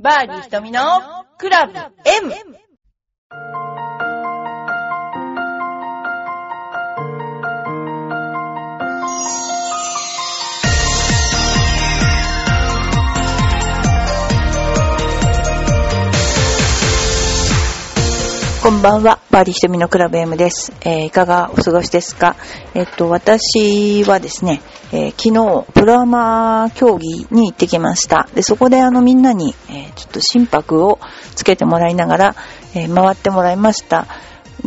バーディー瞳のクラブ M! こんばんは、バーディーひとみのクラブ M です。えーいかがお過ごしですか？えっと、私はですね、えー昨日、プロアマ競技に行ってきました。で、そこであのみんなに、えーちょっと心拍をつけてもらいながら、え回ってもらいました。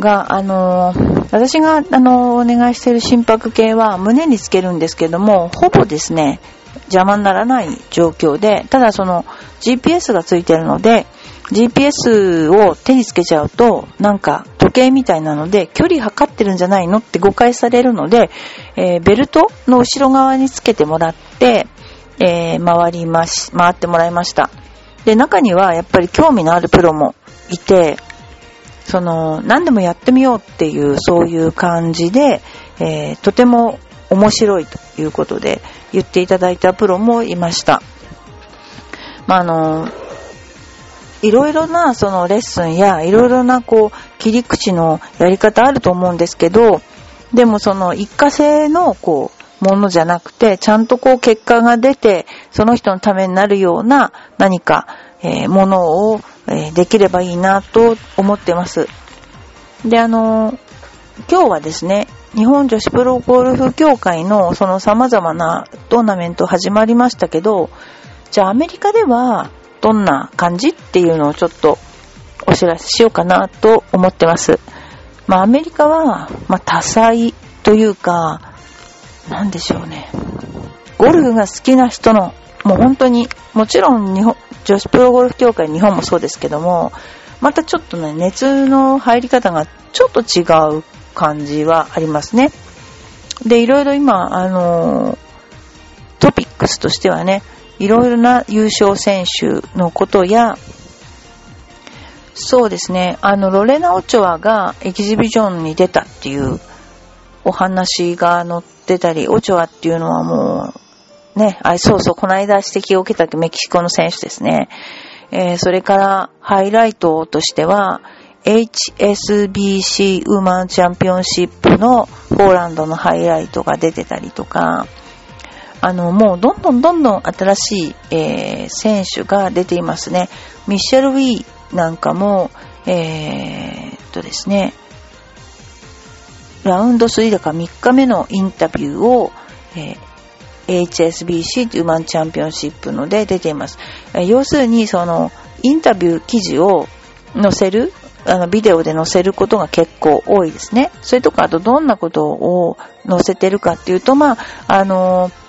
が、あの私が、あのお願いしている心拍計は胸につけるんですけども、ほぼですね、邪魔にならない状況で、ただその GPS がついてるので、GPS を手につけちゃうと、なんか時計みたいなので、距離測ってるんじゃないのって誤解されるので、えーベルトの後ろ側につけてもらって、えー回りまし、回ってもらいました。で、中にはやっぱり興味のあるプロもいて、その、何でもやってみようっていう、そういう感じで、えーとても面白いということで言っていただいたプロもいました。まあ、あの、いろいろなそのレッスンやいろいろなこう切り口のやり方あると思うんですけど、でもその一過性のこうものじゃなくて、ちゃんとこう結果が出て、その人のためになるような何か、えーものを、えーできればいいなと思ってます。で、あの、今日はですね、日本女子プロゴルフ協会のその様々なトーナメント始まりましたけど、じゃあアメリカではどんな感じっていうのをちょっとお知らせしようかなと思ってます。まあアメリカは、まあ多彩というか、なんでしょうね。ゴルフが好きな人の、もう本当に、もちろん日本、女子プロゴルフ協会日本もそうですけども、またちょっとね、熱の入り方がちょっと違う感じはありますね。で、いろいろ今、あのトピックスとしてはね、いろいろな優勝選手のことや、そうですね、あの、ロレナ・オチョアがエキシビジョンに出たっていうお話が載ってたり、オチョアっていうのはもう、ね、あ、そうそう、この間指摘を受けたメキシコの選手ですね。えーそれから、ハイライトとしては、HSBC ウーマンチャンピオンシップのポーランドのハイライトが出てたりとか、あの、もうどんどんどんどん新しい、えー選手が出ていますね。ミッシェル・ウィーなんかも、えーとですね、ラウンド3だから3日目のインタビューを、えー HSBC というマンチャンピオンシップので出ています。えー要するに、その、インタビュー記事を載せる、あの、ビデオで載せることが結構多いですね。それとか、あとどんなことを載せてるかっていうと、まあ、あのー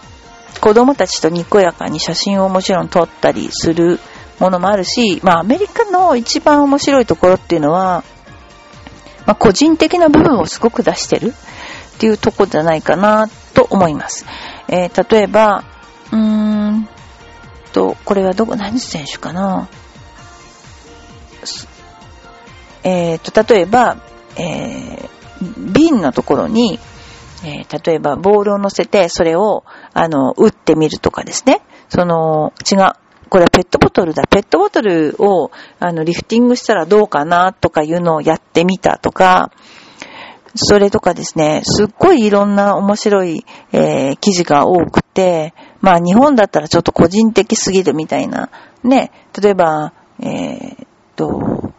子供たちとにこやかに写真をもちろん撮ったりするものもあるし、まあアメリカの一番面白いところっていうのは、まあ個人的な部分をすごく出してるっていうとこじゃないかなと思います。えー例えば、うーんと、これはどこ、何選手かな？えーと、例えば、えー瓶のところに、えー例えばボールを乗せて、それを、あの、打ってみるとかですね。その、違う。これはペットボトルだ。ペットボトルを、あの、リフティングしたらどうかなとかいうのをやってみたとか、それとかですね、すっごいいろんな面白い、えー記事が多くて、まあ日本だったらちょっと個人的すぎるみたいな、ね、例えば、えーっと、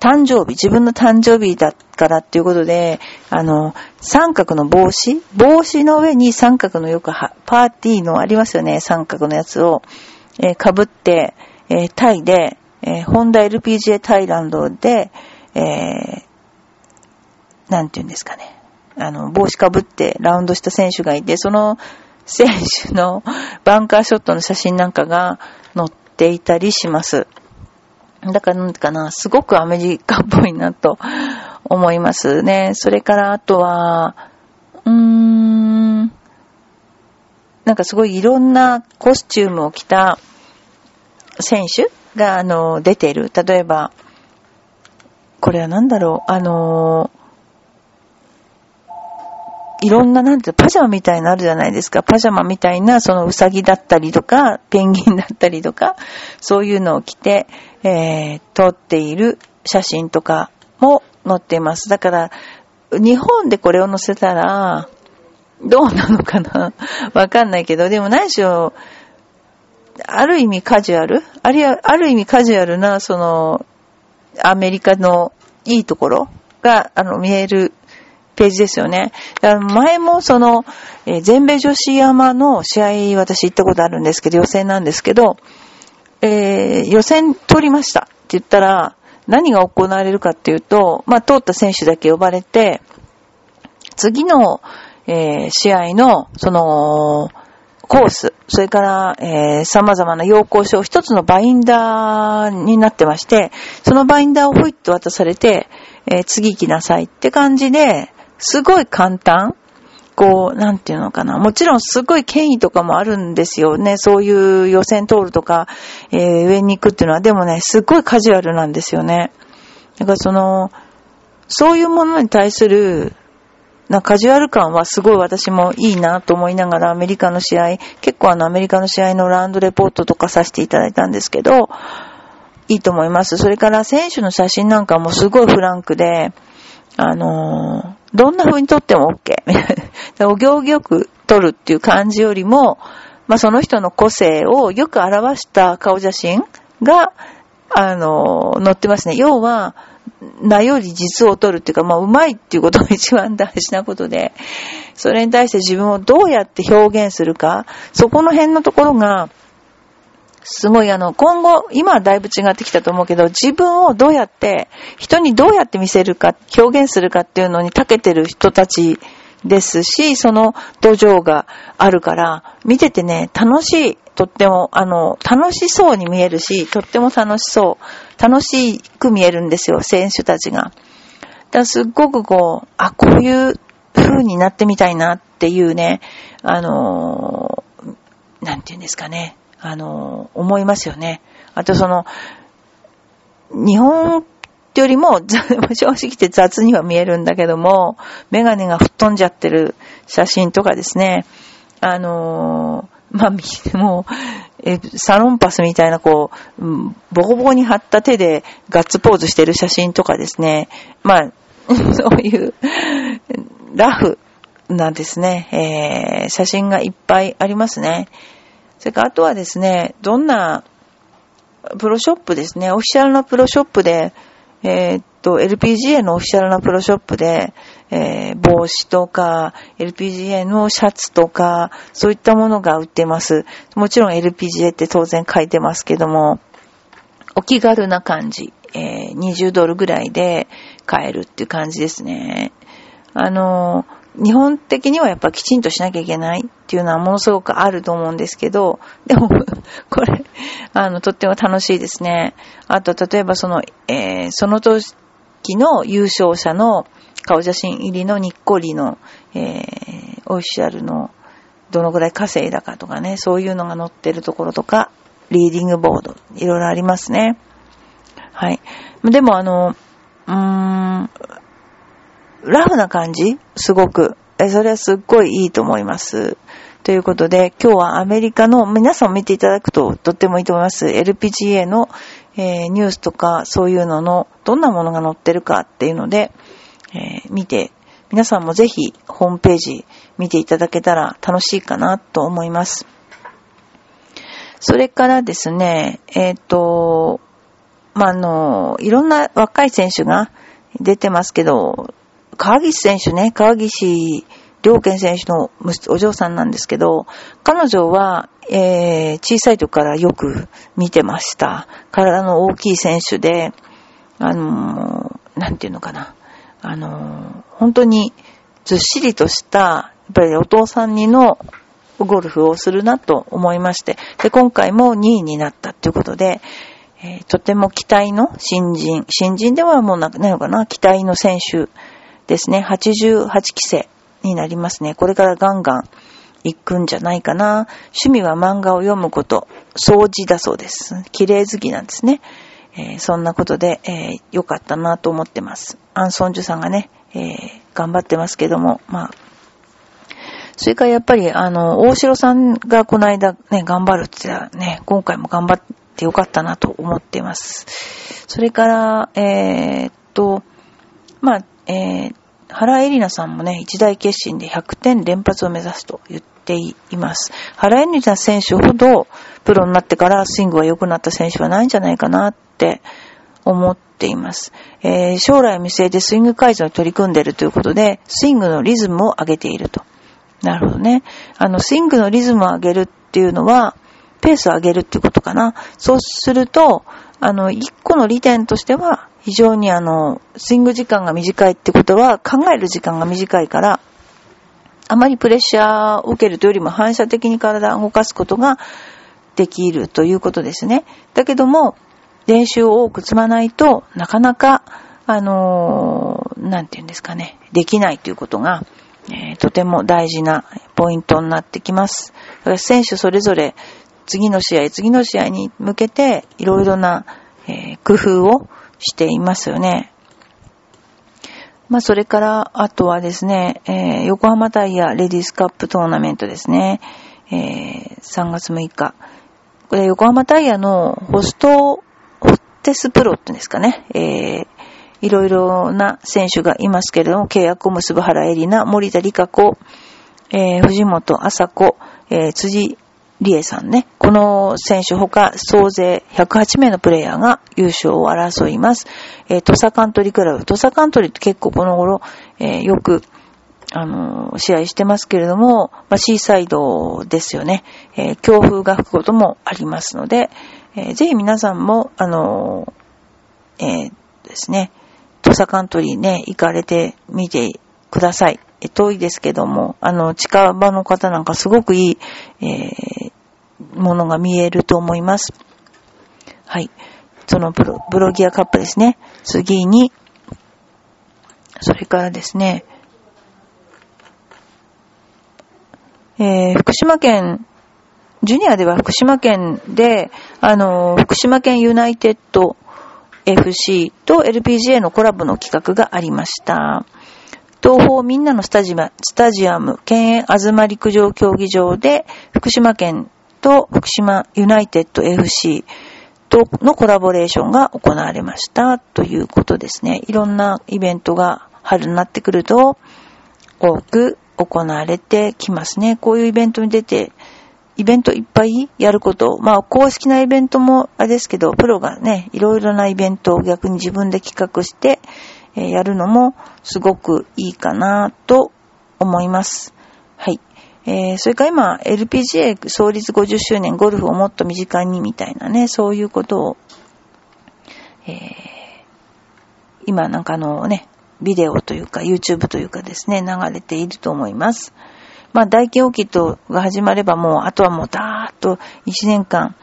誕生日、自分の誕生日だからっていうことで、あの、三角の帽子帽子の上に三角のよく、パーティーのありますよね、三角のやつを、えー被って、えータイで、えーホンダ LPGA タイランドで、えーなんて言うんですかね。あの、帽子かぶってラウンドした選手がいて、その選手のバンカーショットの写真なんかが載っていたりします。だからなんかな、すごくアメリカっぽいなと 思いますね。それからあとは、うーん、なんかすごいいろんなコスチュームを着た選手が、あの、出てる。例えば、これは何だろう、あの、いろんな、なんて、パジャマみたいなのあるじゃないですか。パジャマみたいな、そのうさぎだったりとか、ペンギンだったりとか、そういうのを着て、えー、撮っている写真とかも載っています。だから、日本でこれを載せたら、どうなのかな？わかんないけど、でも何しろ、ある意味カジュアル？あるいはある意味カジュアルな、その、アメリカのいいところが、あの、見えるページですよね。前もその、えー、全米女子山の試合私行ったことあるんですけど、予選なんですけど、えー、予選通りましたって言ったら、何が行われるかっていうと、まあ、通った選手だけ呼ばれて、次の、えー、試合の、その、コース、それから、えー、様々な要項書、一つのバインダーになってまして、そのバインダーをほいっと渡されて、えー、次行きなさいって感じで、すごい簡単こう、なんていうのかな。もちろんすごい権威とかもあるんですよね。そういう予選通るとか、えー、上に行くっていうのは。でもね、すごいカジュアルなんですよね。だからその、そういうものに対する、なカジュアル感はすごい私もいいなと思いながらアメリカの試合、結構あのアメリカの試合のラウンドレポートとかさせていただいたんですけど、いいと思います。それから選手の写真なんかもすごいフランクで、あのー、どんな風に撮っても OK。お行儀よく撮るっていう感じよりも、まあ、その人の個性をよく表した顔写真が、あの、載ってますね。要は、名より実を取るっていうか、まあ、うまいっていうことが一番大事なことで、それに対して自分をどうやって表現するか、そこの辺のところが、すごいあの、今後、今はだいぶ違ってきたと思うけど、自分をどうやって、人にどうやって見せるか、表現するかっていうのに長けてる人たちですし、その土壌があるから、見ててね、楽しい。とっても、あの、楽しそうに見えるし、とっても楽しそう。楽しく見えるんですよ、選手たちが。だからすっごくこう、あ、こういう風になってみたいなっていうね、あのなんて言うんですかね。あの、思いますよね。あとその、日本よりも、正直言って雑には見えるんだけども、メガネが吹っ飛んじゃってる写真とかですね、あのまあ、もう、え、サロンパスみたいなこう、ボコボコに貼った手でガッツポーズしてる写真とかですね、まあ、そういう、ラフなんですね、えー、写真がいっぱいありますね。それからあとはですね、どんなプロショップですね、オフィシャルなプロショップで、えー、っと、LPGA のオフィシャルなプロショップで、えー、帽子とか、LPGA のシャツとか、そういったものが売ってます。もちろん LPGA って当然書いてますけども、お気軽な感じ、えー、20ドルぐらいで買えるっていう感じですね。あのー日本的にはやっぱきちんとしなきゃいけないっていうのはものすごくあると思うんですけど、でも、これ、あの、とっても楽しいですね。あと、例えばその、えー、その時の優勝者の顔写真入りのにっこりの、えー、オフィシャルのどのぐらい稼いだかとかね、そういうのが載ってるところとか、リーディングボード、いろいろありますね。はい。でもあの、うーん、ラフな感じ？すごく。え、それはすっごいいいと思います。ということで、今日はアメリカの、皆さん見ていただくととってもいいと思います。LPGA の、えー、ニュースとかそういうののどんなものが載ってるかっていうので、えー、見て、皆さんもぜひホームページ見ていただけたら楽しいかなと思います。それからですね、えっ、ー、と、まあ、あの、いろんな若い選手が出てますけど、川岸選手ね、川岸良健選手のお嬢さんなんですけど、彼女は、えー、小さい時からよく見てました。体の大きい選手で、あのー、なんていうのかな。あのー、本当にずっしりとした、やっぱりお父さんにのゴルフをするなと思いまして、で、今回も2位になったということで、えー、とても期待の新人、新人ではもうないのかな、期待の選手ですね、88期生になりますね。これからガンガン行くんじゃないかな。趣味は漫画を読むこと、掃除だそうです。綺麗好きなんですね。えー、そんなことで、えー、よかったなと思ってます。アンソンジュさんがね、えー、頑張ってますけども、まあ、それからやっぱり、あの、大城さんがこの間ね、頑張るって言ったらね、今回も頑張ってよかったなと思ってます。それから、えー、っと、まあ、えー、原エリナさんもね、一大決心で100点連発を目指すと言っています。原エリナ選手ほどプロになってからスイングが良くなった選手はないんじゃないかなって思っています。えー、将来を見据えてスイング改造に取り組んでいるということで、スイングのリズムを上げていると。なるほどね。あの、スイングのリズムを上げるっていうのは、ペースを上げるっていうことかな。そうすると、あの、一個の利点としては、非常にあの、スイング時間が短いってことは、考える時間が短いから、あまりプレッシャーを受けるというよりも反射的に体を動かすことができるということですね。だけども、練習を多く積まないとなかなか、あのー、なんて言うんですかね、できないということが、えー、とても大事なポイントになってきます。だから選手それぞれ次の試合、次の試合に向けていろいろな、えー、工夫をしていますよね。まあ、それから、あとはですね、えー、横浜タイヤレディスカップトーナメントですね。えー、3月6日。これ、横浜タイヤのホスト、ホテスプロって言うんですかね。えー、いろいろな選手がいますけれども、契約を結ぶ原エリナ、森田理香子、えー、藤本麻子、えー、辻理恵さんね。この選手他総勢108名のプレイヤーが優勝を争います。えー、トサカントリークラブ。トサカントリーって結構この頃、えー、よく、あのー、試合してますけれども、まあ、シーサイドですよね。え、強風が吹くこともありますので、え、ぜひ皆さんも、あのえ、ですね、トサカントリーね、行かれてみてください。え遠いですけども、あの、近場の方なんかすごくいい、えー、ものが見えると思います。はい。そのブロブロギアカップですね。次に、それからですね、えー、福島県、ジュニアでは福島県で、あの、福島県ユナイテッド FC と LPGA のコラボの企画がありました。東方みんなのスタジアスタジアム、県営東陸上競技場で、福島県と福島ユナイテッド FC とのコラボレーションが行われましたということですね。いろんなイベントが春になってくると多く行われてきますね。こういうイベントに出て、イベントいっぱいやること。まあ、公式なイベントもあれですけど、プロがね、いろいろなイベントを逆に自分で企画して、えやるのもすごくいいかなと思います。はい。えー、それから今、LPGA 創立50周年ゴルフをもっと身近にみたいなね、そういうことを、えー、今なんかあのね、ビデオというか YouTube というかですね、流れていると思います。まあ、大規模キットが始まればもう、あとはもうダーッと1年間、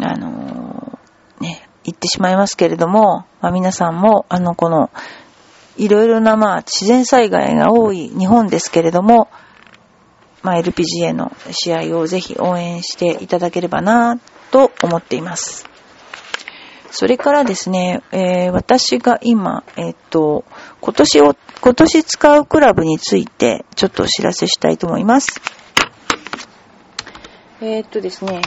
あのー、ね、行ってしまいますけれども、まあ、皆さんも、あの、この、いろいろな、まあ、自然災害が多い日本ですけれども、まあ、LPGA の試合をぜひ応援していただければなと思っています。それからですね、えー、私が今、えっ、と、今年を、今年使うクラブについてちょっとお知らせしたいと思います。えー、っとですね、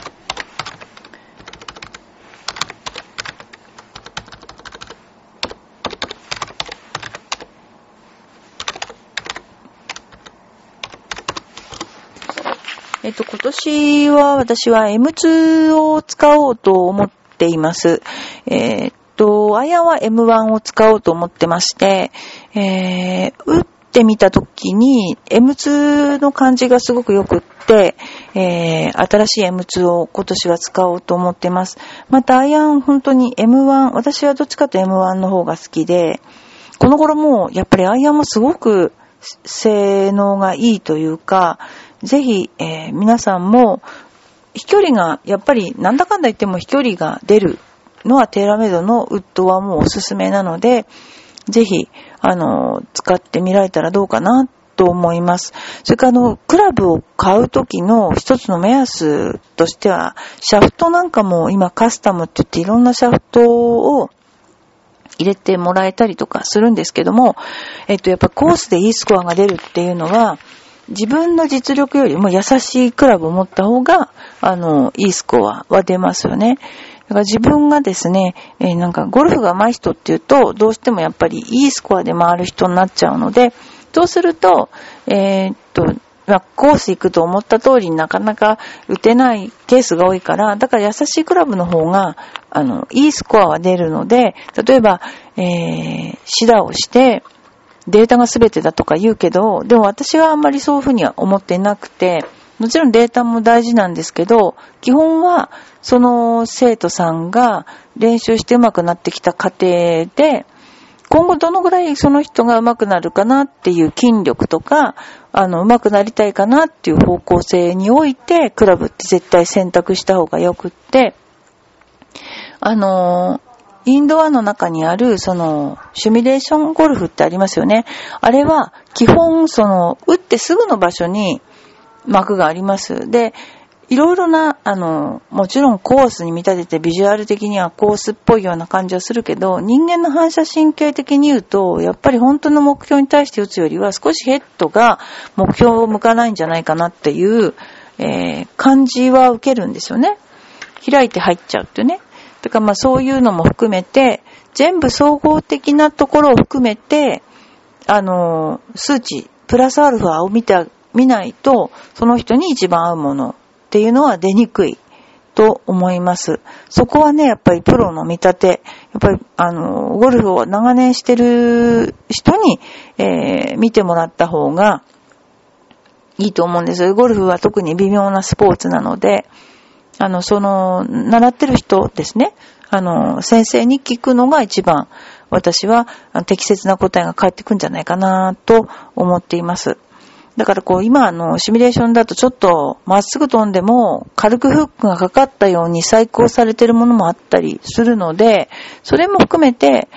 えっと、今年は私は M2 を使おうと思っています。えー、っと、アイアンは M1 を使おうと思ってまして、えー、打ってみたときに M2 の感じがすごく良くって、えー、新しい M2 を今年は使おうと思ってます。またアイアン本当に M1、私はどっちかと M1 の方が好きで、この頃もやっぱりアイアンもすごく性能がいいというか、ぜひ、えー、皆さんも、飛距離が、やっぱりなんだかんだ言っても飛距離が出るのはテーラメイドのウッドはもうおすすめなので、ぜひ、あの、使ってみられたらどうかなと思います。それからあの、クラブを買うときの一つの目安としては、シャフトなんかも今カスタムって言っていろんなシャフトを入れてもらえたりとかするんですけども、えっと、やっぱコースでいいスコアが出るっていうのは、自分の実力よりも優しいクラブを持った方が、あの、いいスコアは出ますよね。だから自分がですね、えー、なんかゴルフが上手い人っていうと、どうしてもやっぱりいいスコアで回る人になっちゃうので、そうすると、えー、っと、まあ、コース行くと思った通りになかなか打てないケースが多いから、だから優しいクラブの方が、あの、いいスコアは出るので、例えば、えー、シダをして、データが全てだとか言うけど、でも私はあんまりそういうふうには思ってなくて、もちろんデータも大事なんですけど、基本はその生徒さんが練習して上手くなってきた過程で、今後どのぐらいその人が上手くなるかなっていう筋力とか、あの、上手くなりたいかなっていう方向性において、クラブって絶対選択した方がよくって、あのインドアの中にある、その、シミュレーションゴルフってありますよね。あれは、基本、その、打ってすぐの場所に幕があります。で、いろいろな、あの、もちろんコースに見立ててビジュアル的にはコースっぽいような感じはするけど、人間の反射神経的に言うと、やっぱり本当の目標に対して打つよりは少しヘッドが目標を向かないんじゃないかなっていう、えー、感じは受けるんですよね。開いて入っちゃうってね。だかまあそういうのも含めて、全部総合的なところを含めて、あの、数値、プラスアルファを見て、見ないと、その人に一番合うものっていうのは出にくいと思います。そこはね、やっぱりプロの見立て、やっぱり、あの、ゴルフを長年してる人に、えー、見てもらった方がいいと思うんですよ。ゴルフは特に微妙なスポーツなので、あの、その、習ってる人ですね。あの、先生に聞くのが一番、私は適切な答えが返ってくるんじゃないかなと思っています。だからこう今あのシミュレーションだとちょっとまっすぐ飛んでも軽くフックがかかったように細工されてるものもあったりするので、それも含めて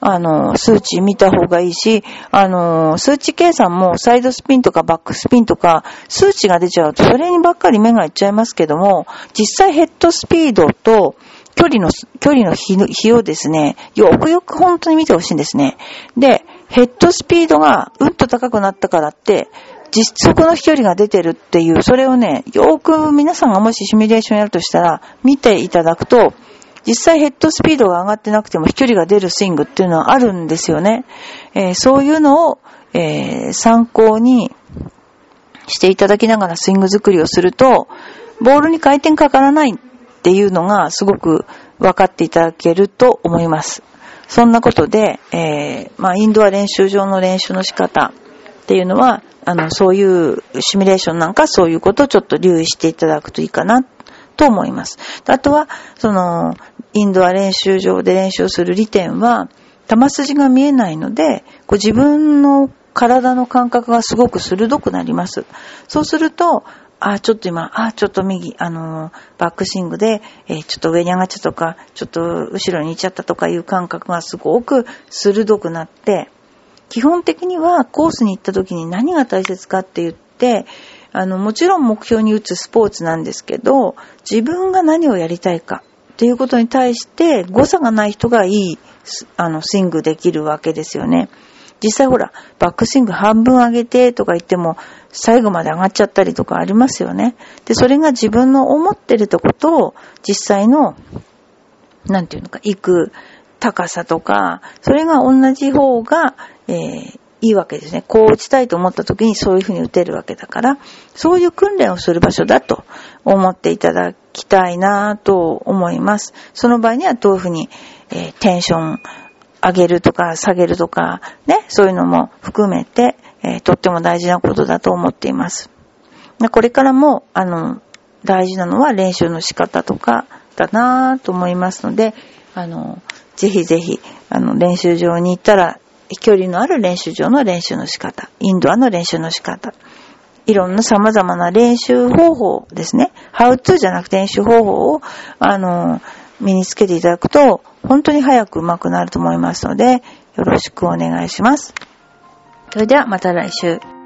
あの、数値見た方がいいし、あの、数値計算もサイドスピンとかバックスピンとか、数値が出ちゃうとそれにばっかり目がいっちゃいますけども、実際ヘッドスピードと距離の、距離の比をですね、よくよく本当に見てほしいんですね。で、ヘッドスピードがうんと高くなったからって、実測の飛距離が出てるっていう、それをね、よく皆さんがもしシミュレーションやるとしたら、見ていただくと、実際ヘッドスピードが上がってなくても飛距離が出るスイングっていうのはあるんですよね。えー、そういうのを、えー、参考にしていただきながらスイング作りをすると、ボールに回転かからないっていうのがすごく分かっていただけると思います。そんなことで、えー、まあ、インドア練習場の練習の仕方っていうのは、あの、そういうシミュレーションなんかそういうことをちょっと留意していただくといいかなと思います。あとは、その、インドア練習場で練習する利点は、球筋が見えないので、こう自分の体の感覚がすごく鋭くなります。そうすると、あ、ちょっと今、あ、ちょっと右、あのバックシングで、えー、ちょっと上に上がっちゃったとか、ちょっと後ろに行っちゃったとかいう感覚がすごく鋭くなって、基本的にはコースに行った時に何が大切かって言って、あの、もちろん目標に打つスポーツなんですけど、自分が何をやりたいかっていうことに対して誤差がない人がいい、あの、スイングできるわけですよね。実際ほら、バックスイング半分上げてとか言っても、最後まで上がっちゃったりとかありますよね。で、それが自分の思ってるとことを、実際の、なんていうのか、行く高さとか、それが同じ方が、えー、いいわけですね。こう打ちたいと思った時にそういうふうに打てるわけだから、そういう訓練をする場所だと思っていただきたいなと思います。その場合にはどういうふうに、えー、テンション上げるとか下げるとか、ね、そういうのも含めて、えー、とっても大事なことだと思っています。これからも、あの、大事なのは練習の仕方とかだなと思いますので、あの、ぜひぜひ、あの、練習場に行ったら距離のある練習場の練習の仕方、インドアの練習の仕方、いろんな様々な練習方法ですね。ハウツーじゃなくて練習方法を、あの、身につけていただくと、本当に早く上手くなると思いますので、よろしくお願いします。それではまた来週。